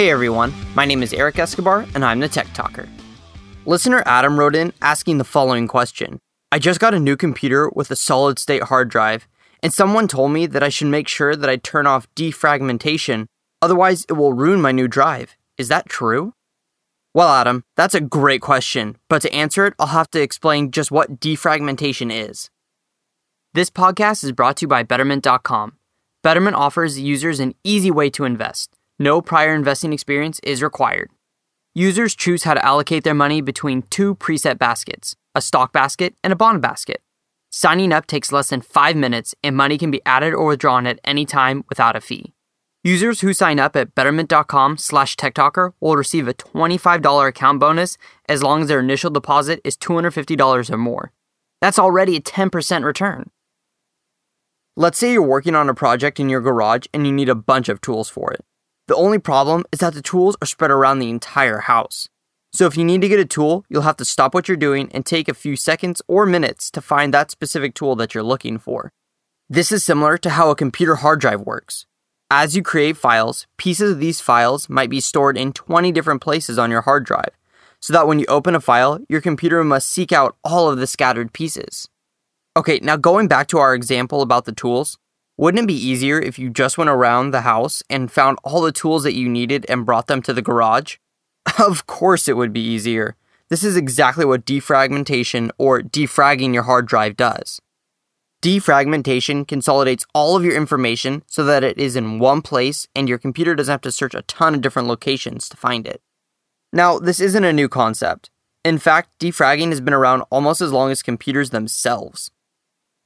Hey everyone, my name is Eric Escobar and I'm the Tech Talker. Listener Adam wrote in asking the following question I just got a new computer with a solid state hard drive, and someone told me that I should make sure that I turn off defragmentation, otherwise, it will ruin my new drive. Is that true? Well, Adam, that's a great question, but to answer it, I'll have to explain just what defragmentation is. This podcast is brought to you by Betterment.com. Betterment offers users an easy way to invest. No prior investing experience is required. Users choose how to allocate their money between two preset baskets a stock basket and a bond basket. Signing up takes less than five minutes, and money can be added or withdrawn at any time without a fee. Users who sign up at betterment.com slash techtalker will receive a $25 account bonus as long as their initial deposit is $250 or more. That's already a 10% return. Let's say you're working on a project in your garage and you need a bunch of tools for it. The only problem is that the tools are spread around the entire house. So if you need to get a tool, you'll have to stop what you're doing and take a few seconds or minutes to find that specific tool that you're looking for. This is similar to how a computer hard drive works. As you create files, pieces of these files might be stored in 20 different places on your hard drive, so that when you open a file, your computer must seek out all of the scattered pieces. Okay, now going back to our example about the tools, wouldn't it be easier if you just went around the house and found all the tools that you needed and brought them to the garage? Of course, it would be easier. This is exactly what defragmentation or defragging your hard drive does. Defragmentation consolidates all of your information so that it is in one place and your computer doesn't have to search a ton of different locations to find it. Now, this isn't a new concept. In fact, defragging has been around almost as long as computers themselves.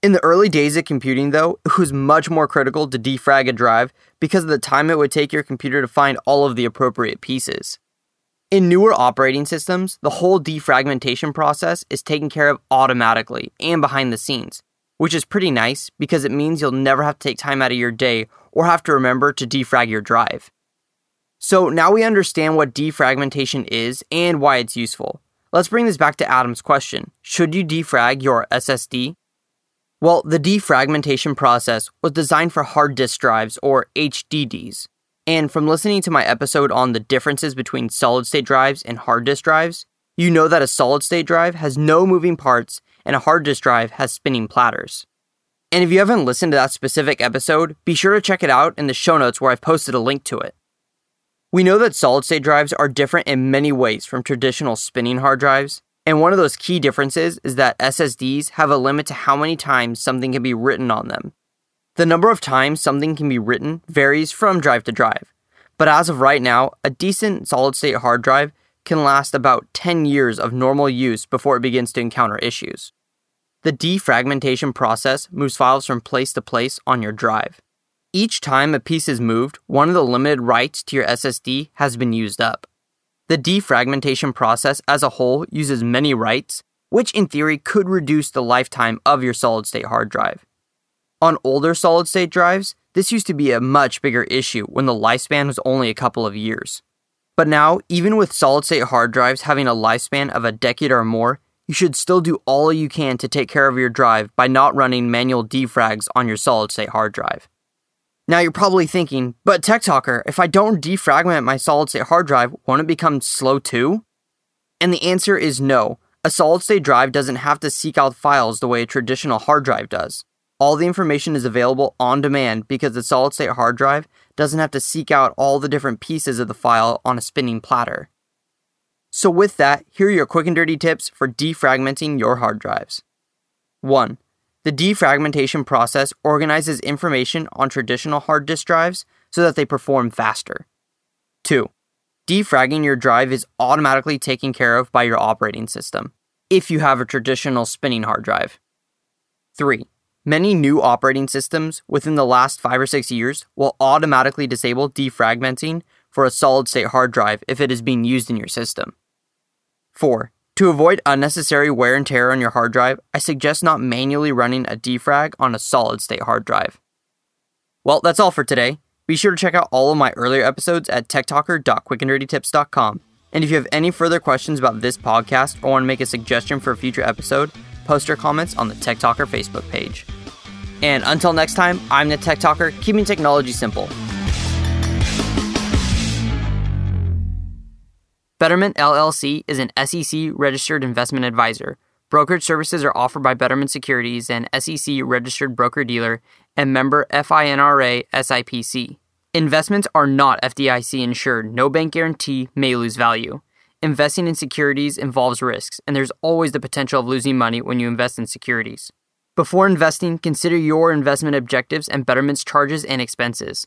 In the early days of computing, though, it was much more critical to defrag a drive because of the time it would take your computer to find all of the appropriate pieces. In newer operating systems, the whole defragmentation process is taken care of automatically and behind the scenes, which is pretty nice because it means you'll never have to take time out of your day or have to remember to defrag your drive. So now we understand what defragmentation is and why it's useful. Let's bring this back to Adam's question Should you defrag your SSD? Well, the defragmentation process was designed for hard disk drives or HDDs. And from listening to my episode on the differences between solid state drives and hard disk drives, you know that a solid state drive has no moving parts and a hard disk drive has spinning platters. And if you haven't listened to that specific episode, be sure to check it out in the show notes where I've posted a link to it. We know that solid state drives are different in many ways from traditional spinning hard drives, and one of those key differences is that SSDs have a limit to how many times something can be written on them, the number of times something can be written varies from drive to drive, but as of right now, a decent solid state hard drive can last about 10 years of normal use before it begins to encounter issues. The defragmentation process moves files from place to place on your drive. Each time a piece is moved, one of the limited writes to your SSD has been used up. The defragmentation process as a whole uses many writes, which in theory could reduce the lifetime of your solid state hard drive. On older solid state drives, this used to be a much bigger issue when the lifespan was only a couple of years. But now, even with solid state hard drives having a lifespan of a decade or more, you should still do all you can to take care of your drive by not running manual defrags on your solid state hard drive. Now you're probably thinking, but Tech Talker, if I don't defragment my solid state hard drive, won't it become slow too? And the answer is no. A solid state drive doesn't have to seek out files the way a traditional hard drive does. All the information is available on demand because the solid state hard drive doesn't have to seek out all the different pieces of the file on a spinning platter. So, with that, here are your quick and dirty tips for defragmenting your hard drives. 1. The defragmentation process organizes information on traditional hard disk drives so that they perform faster. 2. Defragging your drive is automatically taken care of by your operating system if you have a traditional spinning hard drive. 3. Many new operating systems within the last five or six years will automatically disable defragmenting for a solid state hard drive if it is being used in your system. 4. To avoid unnecessary wear and tear on your hard drive, I suggest not manually running a defrag on a solid state hard drive. Well, that's all for today. Be sure to check out all of my earlier episodes at techtalker.quickanddirtytips.com. And if you have any further questions about this podcast or want to make a suggestion for a future episode, post your comments on the Tech Talker Facebook page. And until next time, I'm the Tech Talker, keeping technology simple. Betterment LLC is an SEC registered investment advisor. Brokerage services are offered by Betterment Securities, an SEC registered broker dealer and member FINRA SIPC. Investments are not FDIC insured. No bank guarantee may lose value. Investing in securities involves risks, and there's always the potential of losing money when you invest in securities. Before investing, consider your investment objectives and Betterment's charges and expenses.